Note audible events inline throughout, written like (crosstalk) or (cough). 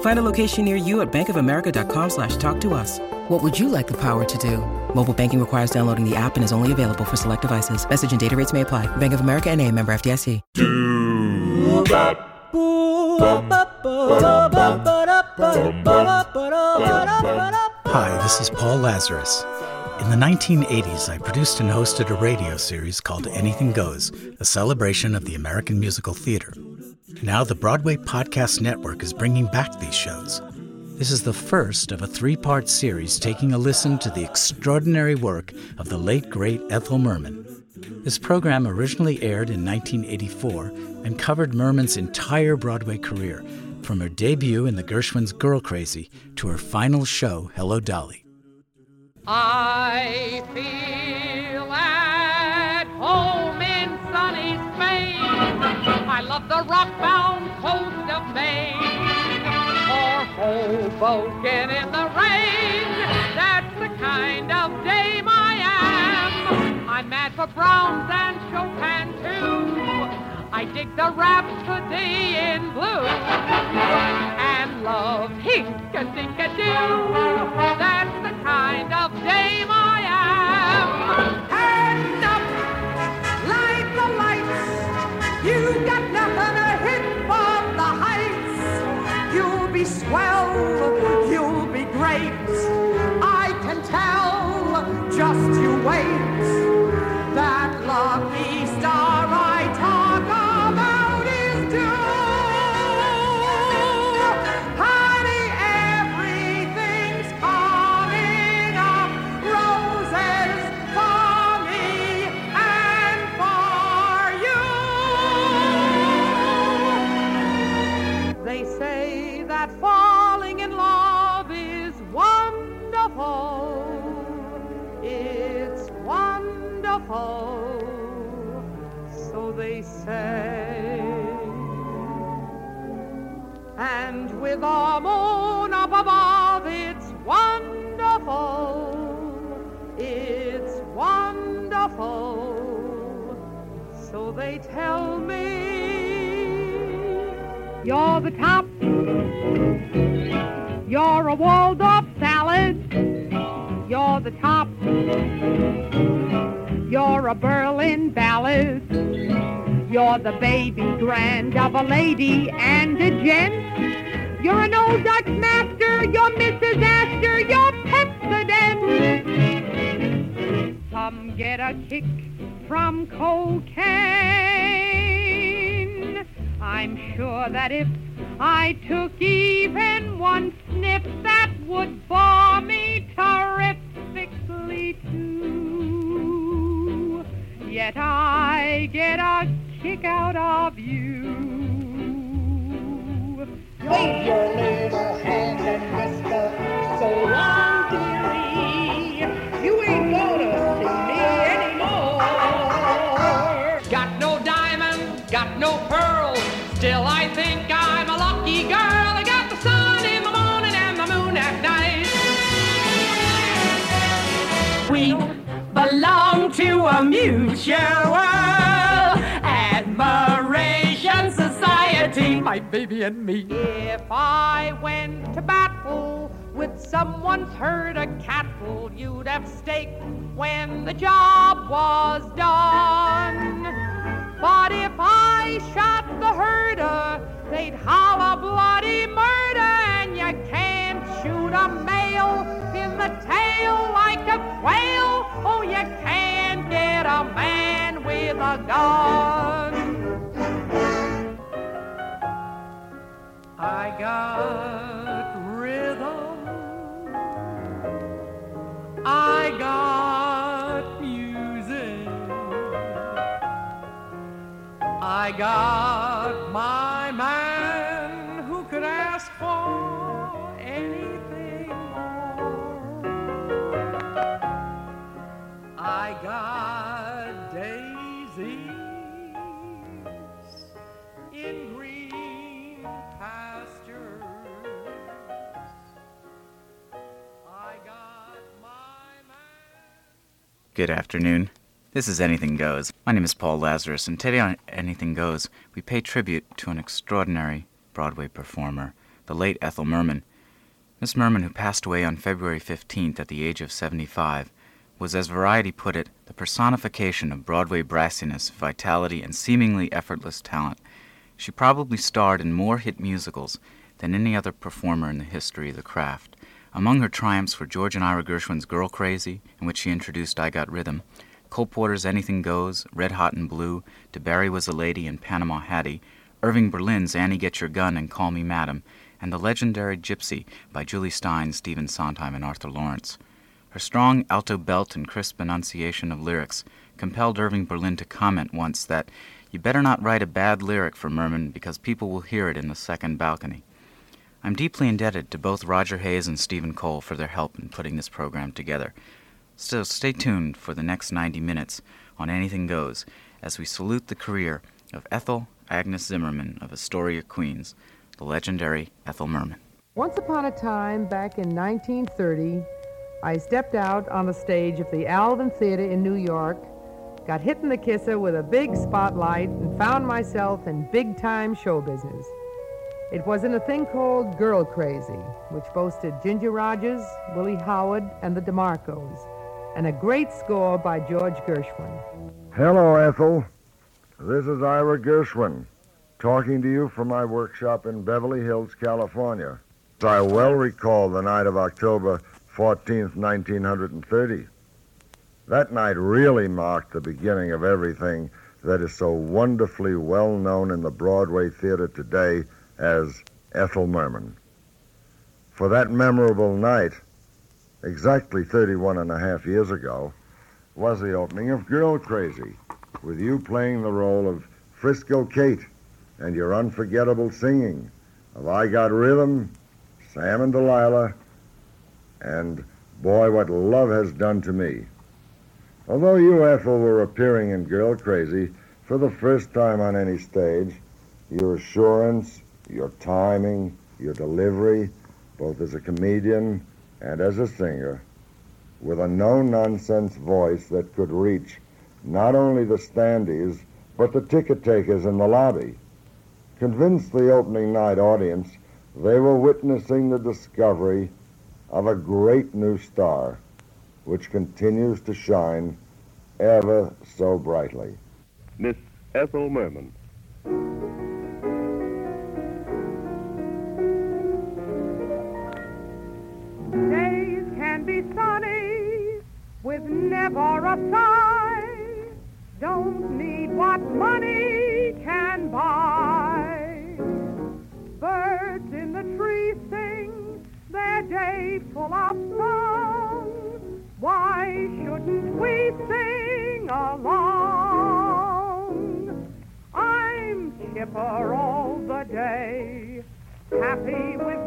Find a location near you at bankofamerica.com slash talk to us. What would you like the power to do? Mobile banking requires downloading the app and is only available for select devices. Message and data rates may apply. Bank of America and a member FDIC. Hi, this is Paul Lazarus. In the 1980s, I produced and hosted a radio series called Anything Goes, a celebration of the American musical theater. Now, the Broadway Podcast Network is bringing back these shows. This is the first of a three part series taking a listen to the extraordinary work of the late, great Ethel Merman. This program originally aired in 1984 and covered Merman's entire Broadway career, from her debut in the Gershwin's Girl Crazy to her final show, Hello Dolly. I feel at home. I love the rock-bound coast of Maine. Or Hoboken in the rain. That's the kind of dame I am. I'm mad for Brahms and Chopin too. I dig the Rhapsody in Blue and love Hink-a-Dink-a-Doo. That's the kind of dame I am. Hand up, light the lights. You got swell, you'll be great. I can tell, just you wait. Get a kick from cocaine. I'm sure that if I took even one sniff, that would bore me terrifically too. Yet I get a kick out of you. Wave your little hand Still, I think I'm a lucky girl. I got the sun in the morning and the moon at night. We belong to a mutual admiration society. My baby and me. If I went to battle with someone's herd of cattle, you'd have steak when the job was done. You can't get a man with a gun. I got rhythm. I got music. I got Good afternoon. This is Anything Goes. My name is Paul Lazarus, and today on Anything Goes, we pay tribute to an extraordinary Broadway performer, the late Ethel Merman. Miss Merman, who passed away on February 15th at the age of 75, was, as Variety put it, the personification of Broadway brassiness, vitality, and seemingly effortless talent. She probably starred in more hit musicals than any other performer in the history of the craft. Among her triumphs were George and Ira Gershwin's Girl Crazy, in which she introduced I Got Rhythm, Cole Porter's Anything Goes, Red Hot and Blue, DeBarry Was a Lady and Panama Hattie, Irving Berlin's Annie Get Your Gun and Call Me Madam, and the legendary Gypsy by Julie Stein, Stephen Sondheim, and Arthur Lawrence. Her strong alto belt and crisp enunciation of lyrics compelled Irving Berlin to comment once that you better not write a bad lyric for Merman because people will hear it in the second balcony. I'm deeply indebted to both Roger Hayes and Stephen Cole for their help in putting this program together. So stay tuned for the next 90 minutes on Anything Goes as we salute the career of Ethel Agnes Zimmerman of Astoria, Queens, the legendary Ethel Merman. Once upon a time, back in 1930, I stepped out on the stage of the Alvin Theater in New York, got hit in the kisser with a big spotlight, and found myself in big time show business. It was in a thing called Girl Crazy, which boasted Ginger Rogers, Willie Howard, and the DeMarcos, and a great score by George Gershwin. Hello, Ethel. This is Ira Gershwin, talking to you from my workshop in Beverly Hills, California. I well recall the night of October 14th, 1930. That night really marked the beginning of everything that is so wonderfully well known in the Broadway theater today as Ethel Merman. For that memorable night, exactly 31 and a half years ago, was the opening of Girl Crazy, with you playing the role of Frisco Kate and your unforgettable singing of I Got Rhythm, Sam and Delilah, and Boy, What Love Has Done to Me. Although you, Ethel, were appearing in Girl Crazy for the first time on any stage, your assurance, your timing, your delivery, both as a comedian and as a singer, with a no nonsense voice that could reach not only the standees, but the ticket takers in the lobby, convinced the opening night audience they were witnessing the discovery of a great new star which continues to shine ever so brightly. Miss Ethel Merman. With never a sigh. Don't need what money can buy. Birds in the trees sing their day full of song. Why shouldn't we sing along? I'm chipper all the day, happy with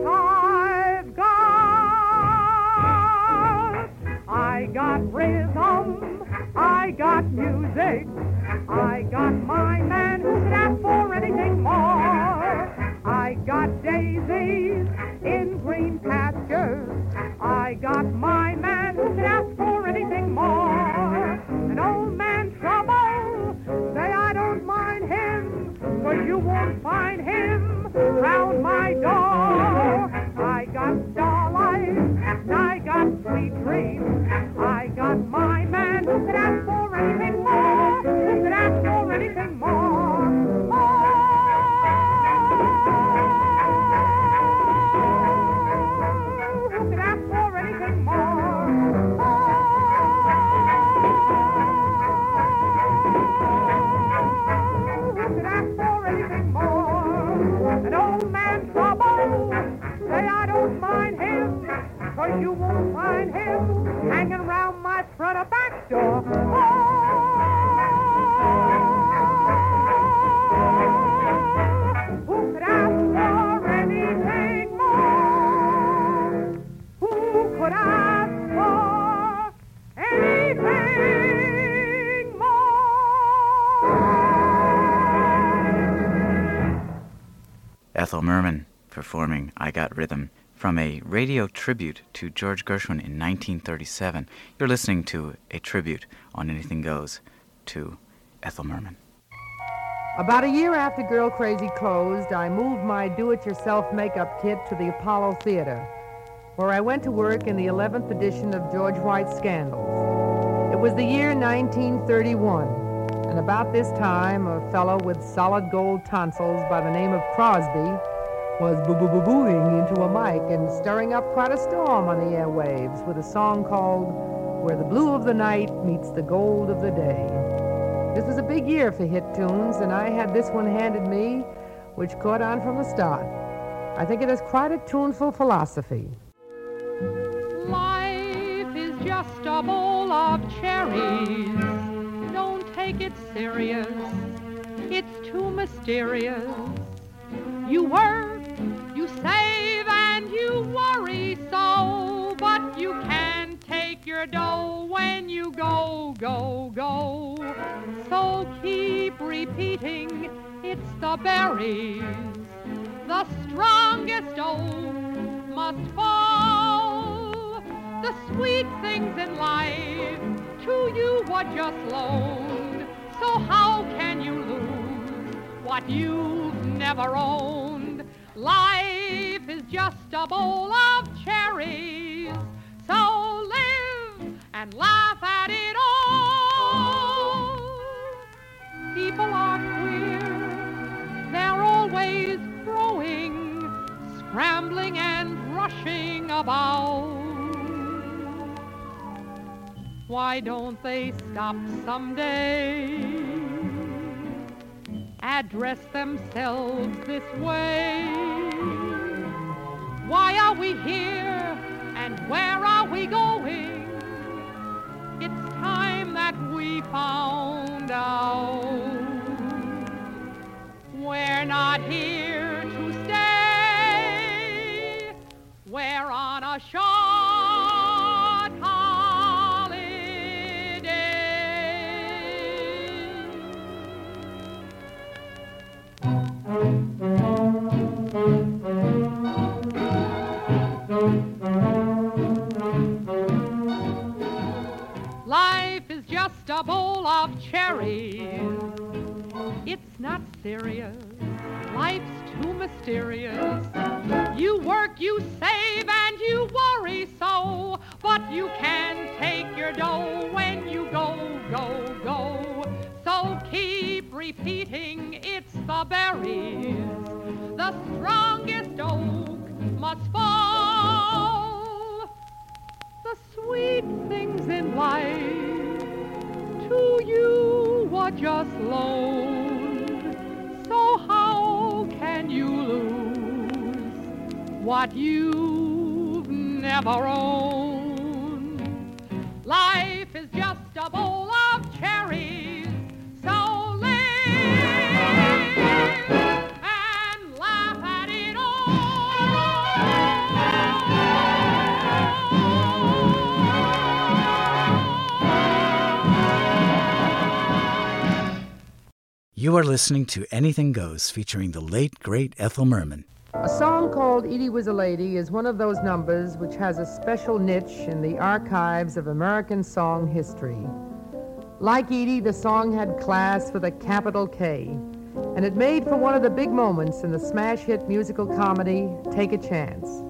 what I've got. I got rhythm, I got music, I got my man performing I Got Rhythm from a radio tribute to George Gershwin in 1937. You're listening to a tribute on Anything Goes to Ethel Merman. About a year after Girl Crazy closed, I moved my do-it-yourself makeup kit to the Apollo Theater, where I went to work in the 11th edition of George White's Scandals. It was the year 1931, and about this time, a fellow with solid gold tonsils by the name of Crosby was boo-boo-boo-booing into a mic and stirring up quite a storm on the airwaves with a song called Where the Blue of the Night Meets the Gold of the Day. This was a big year for hit tunes, and I had this one handed me, which caught on from the start. I think it has quite a tuneful philosophy. Life is just a bowl of cherries. Don't take it serious. It's too mysterious. You work, can't your dough when you go, go, go. So keep repeating, it's the berries. The strongest oak must fall. The sweet things in life to you were just loaned. So how can you lose what you've never owned? Life is just a bowl of cherries. And laugh at it all. People are queer. They're always growing, scrambling and rushing about. Why don't they stop someday? Address themselves this way. Why are we here and where are we going? That we found out. We're not here to stay. We're on a short just a bowl of cherries. It's not serious. Life's too mysterious. You work, you save, and you worry so. But you can take your dough when you go, go, go. So keep repeating, it's the berries. The strongest oak must fall. The sweet things in life to you were just loaned. So how can you lose what you've never owned? Life You are listening to Anything Goes, featuring the late, great Ethel Merman. A song called Edie Was a Lady is one of those numbers which has a special niche in the archives of American song history. Like Edie, the song had class with a capital K, and it made for one of the big moments in the smash hit musical comedy Take a Chance.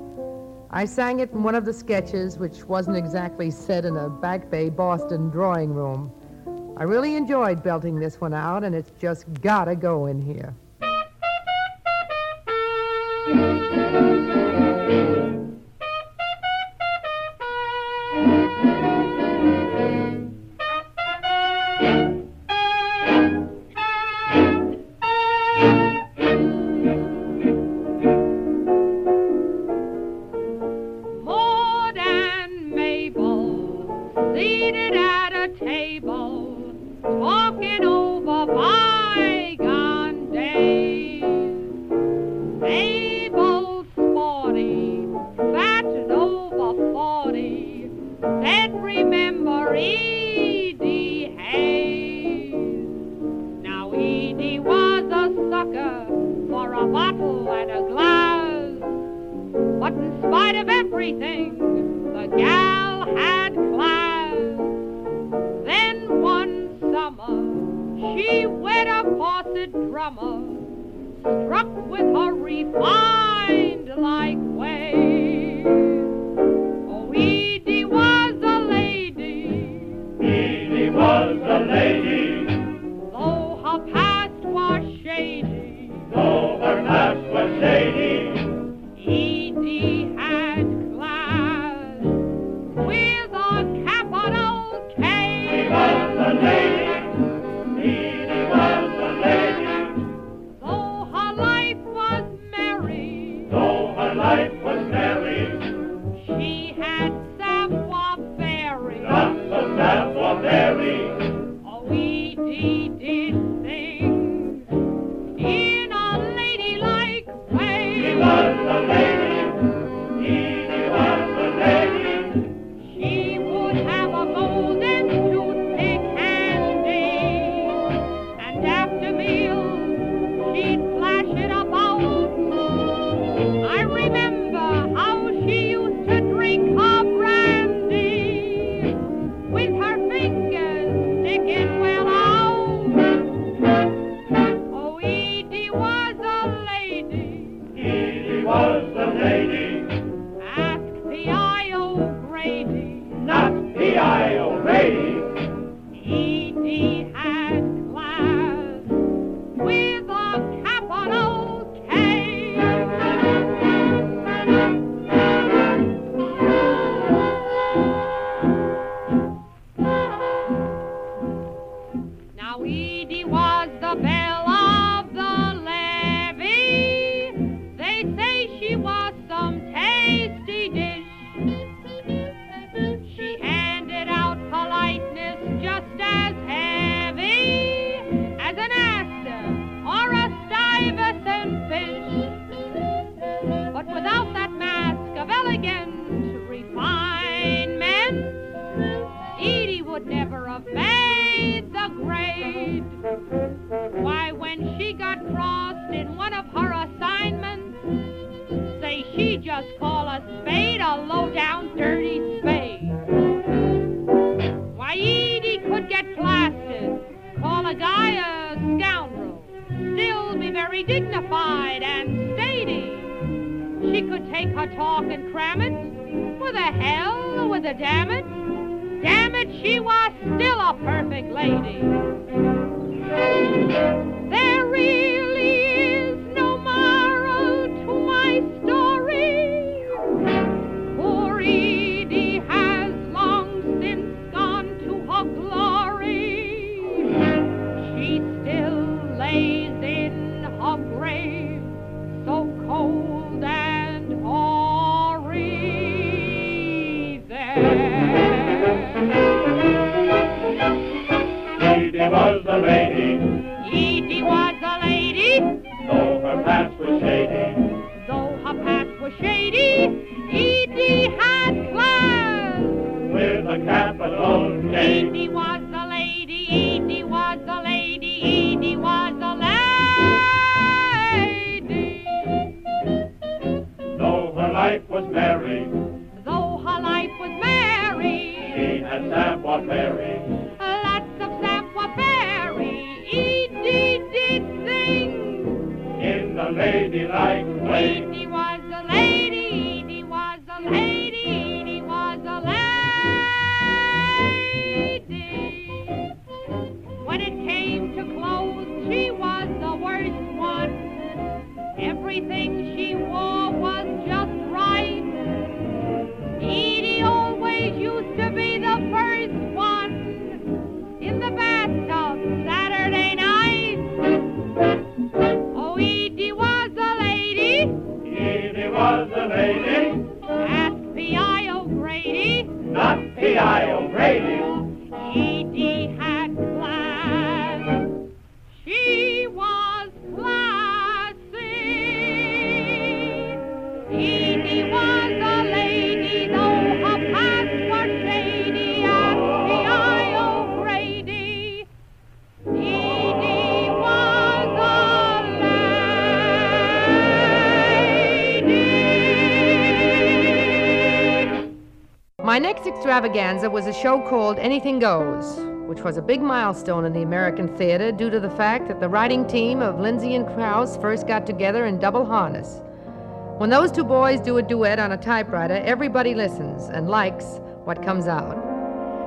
I sang it in one of the sketches, which wasn't exactly set in a Back Bay Boston drawing room. I really enjoyed belting this one out, and it's just gotta go in here. My next extravaganza was a show called Anything Goes, which was a big milestone in the American theater due to the fact that the writing team of Lindsay and Krause first got together in double harness. When those two boys do a duet on a typewriter, everybody listens and likes what comes out.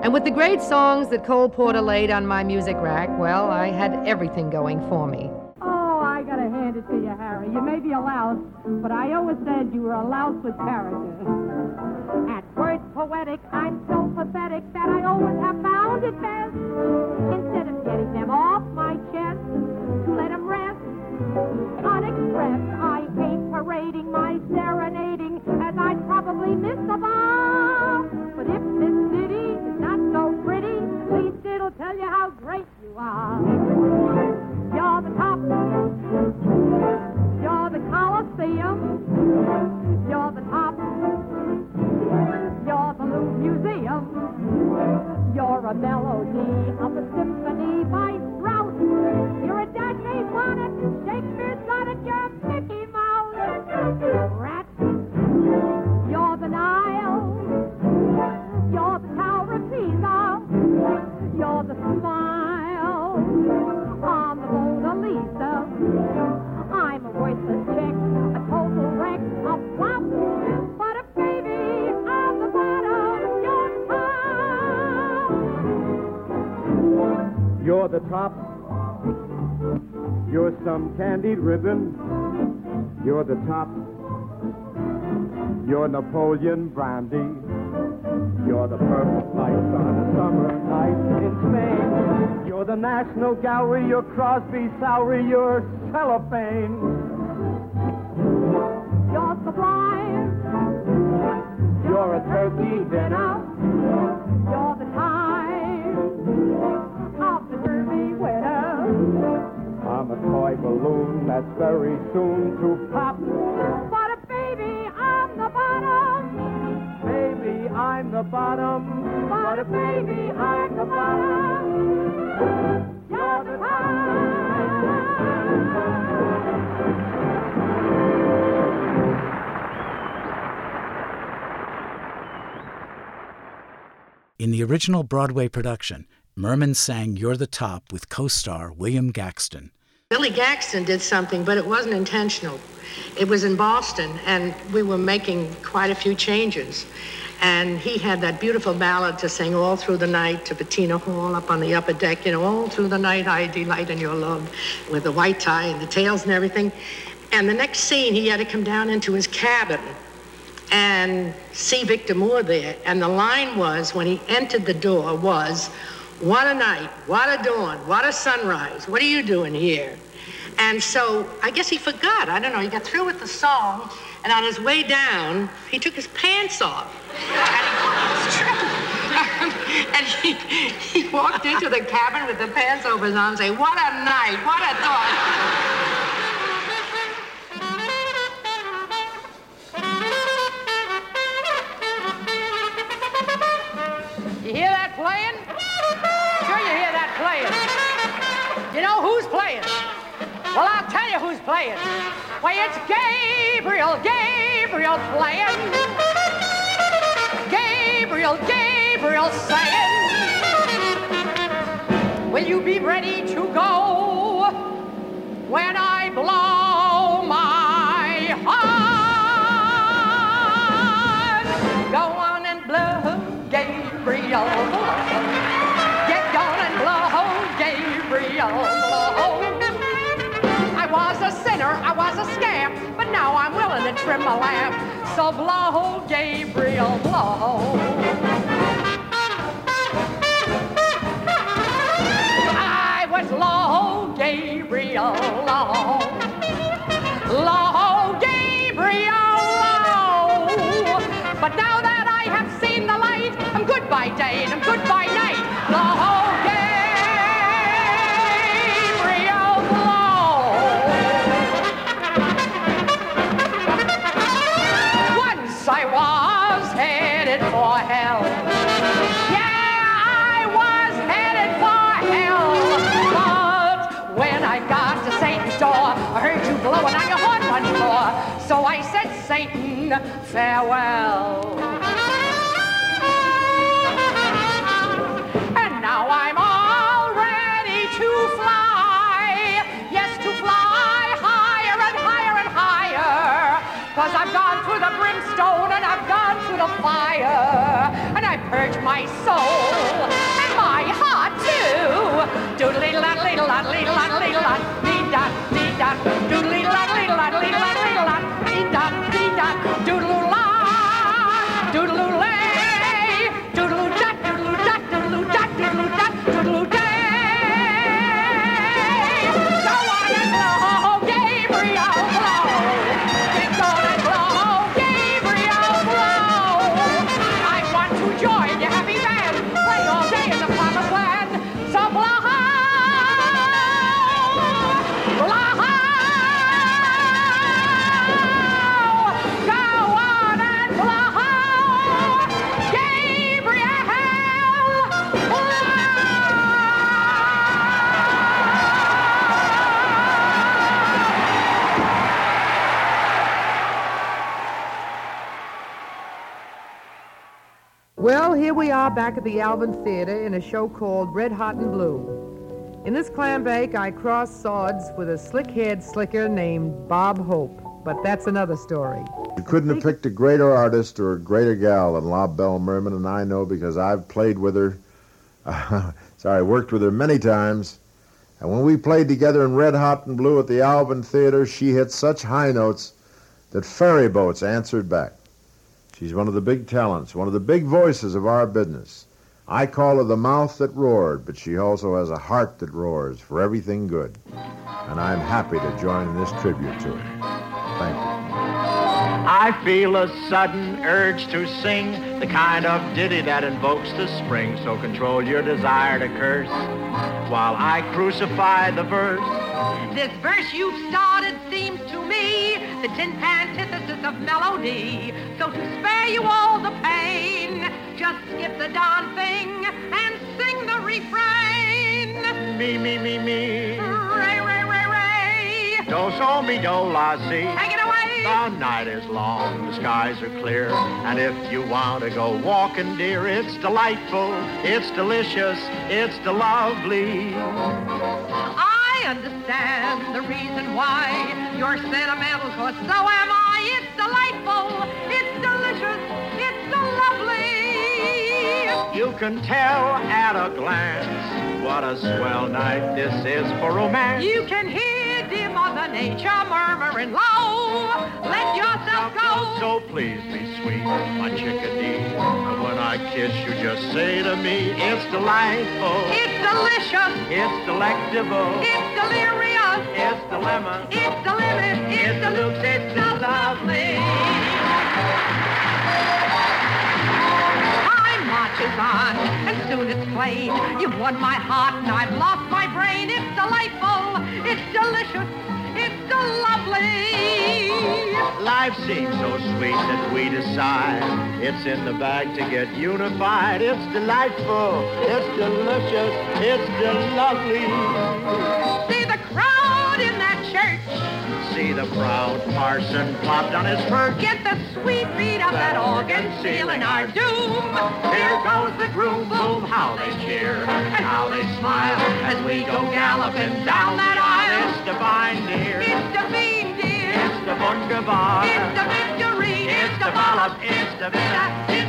And with the great songs that Cole Porter laid on my music rack, well, I had everything going for me. Oh, I gotta hand it to you, Harry. You may be a louse, but I always said you were a louse with character. At words poetic, I'm so pathetic that I always have found it best. Instead of getting them off my chest, to let them rest unexpressed. I hate parading my serenading, as I'd probably miss the bar. But if this city is not so pretty, at least it'll tell you how great you are. You're the top. You're the Coliseum. You're the top. Museum. You're a melody of the symphony some candied ribbon. You're the top. You're Napoleon brandy. You're the perfect light on a summer night in Spain. You're the National Gallery. You're Crosby, Sowry. You're cellophane. You're sublime. You're a turkey dinner. Balloon that's very soon to pop. But a baby on the bottom. Baby, I'm the bottom. But a baby on the bottom. You're the In the original Broadway production, Merman sang You're the Top with co star William Gaxton. Billy Gaxton did something, but it wasn't intentional. It was in Boston, and we were making quite a few changes. And he had that beautiful ballad to sing all through the night to Bettina Hall up on the upper deck, you know, all through the night I delight in your love, with the white tie and the tails and everything. And the next scene, he had to come down into his cabin and see Victor Moore there. And the line was, when he entered the door, was, what a night, what a dawn, what a sunrise, what are you doing here? And so I guess he forgot. I don't know. He got through with the song, and on his way down, he took his pants off. and he, (laughs) he walked into the cabin with the pants over his arms, saying, What a night, what a dawn. You hear that playing? You know who's playing? Well, I'll tell you who's playing. Why, it's Gabriel, Gabriel playing. Gabriel, Gabriel saying, Will you be ready to go when I blow to trim my lamp. So blow, Gabriel, blow. I was low, Gabriel, low. Low, Gabriel, low. But now that Satan, farewell. And now I'm all ready to fly, yes, to fly higher and higher and higher. Cause I've gone through the brimstone and I've gone through the fire, and I purge my soul and my heart too. Doodle-leedle-leedle-leedle-leedle-leedle. Back at the Alvin Theater in a show called Red Hot and Blue. In this clam bake, I crossed swords with a slick-haired slicker named Bob Hope, but that's another story. You couldn't have picked a greater artist or a greater gal than La Belle Merman, and I know because I've played with her. (laughs) sorry, worked with her many times. And when we played together in Red Hot and Blue at the Alvin Theater, she hit such high notes that ferry boats answered back. She's one of the big talents, one of the big voices of our business. I call her the mouth that roared, but she also has a heart that roars for everything good. And I'm happy to join in this tribute to her. Thank you. I feel a sudden urge to sing the kind of ditty that invokes the spring. So control your desire to curse while I crucify the verse. This verse you've started seems to me the tin antithesis of melody. So to spare you all the pain, just skip the darn thing and sing the refrain. Me, me, me, me. Ray, ray, ray, ray. Do, so, me, do, la, si. Take it away. The night is long, the skies are clear, and if you want to go walking, dear, it's delightful, it's delicious, it's the lovely. I understand the reason why you're sentimental, cause so am I. It's delightful, it's delicious, it's so lovely. You can tell at a glance what a swell night this is for romance. You can hear dear Mother Nature murmuring low. Let yourself go. So please be sweet, my chickadee. And when I kiss you, just say to me, it's delightful. It's delicious. It's delectable. It's delirious. It's dilemma. It's the limit. It's the loops. It's the lovely. Time marches on, and soon it's plain. You've won my heart, and I've lost my brain. It's delightful. It's delicious. It's lovely. Life seems so sweet that we decide it's in the bag to get unified. It's delightful. It's delicious. It's lovely. See the proud parson plopped on his perch. Get the sweet beat of that organ sealing our doom. Here goes the groom, boom, how they cheer and how they smile as we go galloping down that aisle. It's divine, dear. It's the bean, dear. It's the wunderbar. It's the victory. It's the ballop. It's the vista.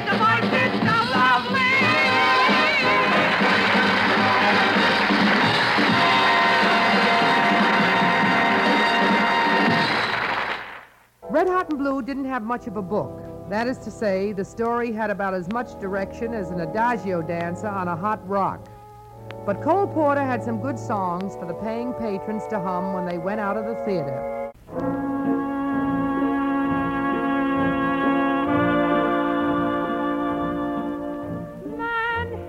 Red Hot and Blue didn't have much of a book. That is to say, the story had about as much direction as an adagio dancer on a hot rock. But Cole Porter had some good songs for the paying patrons to hum when they went out of the theater. Manhattan,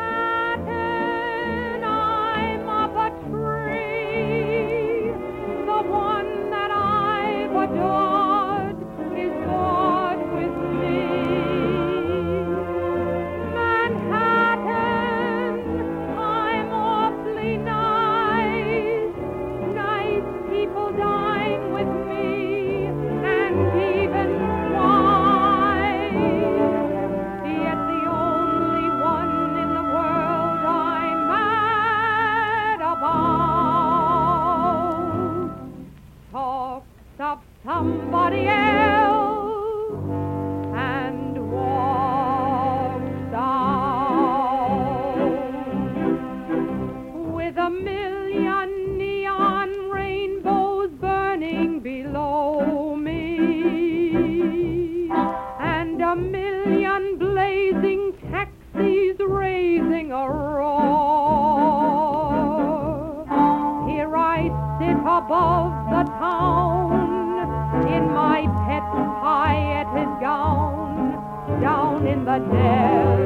the depths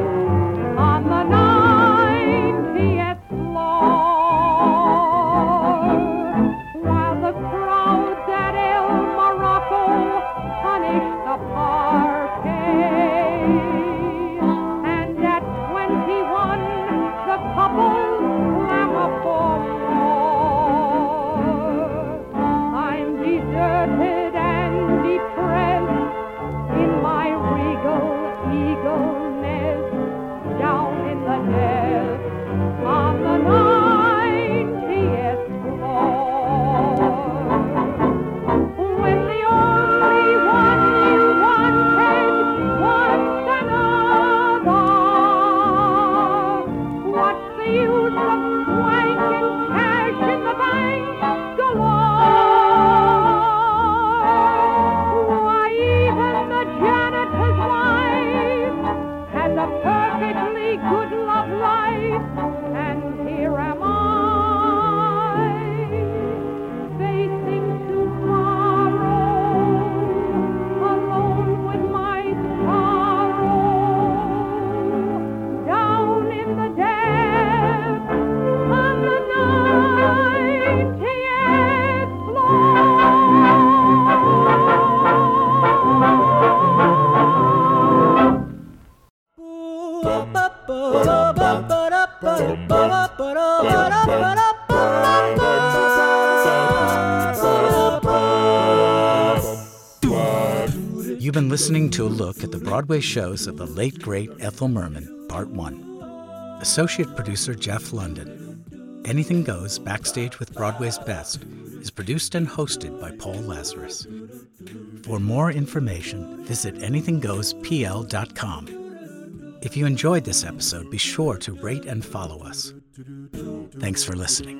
a look at the Broadway shows of the late great Ethel Merman, Part 1. Associate producer Jeff Lunden. Anything Goes Backstage with Broadway's Best is produced and hosted by Paul Lazarus. For more information, visit anythinggoespl.com. If you enjoyed this episode, be sure to rate and follow us. Thanks for listening.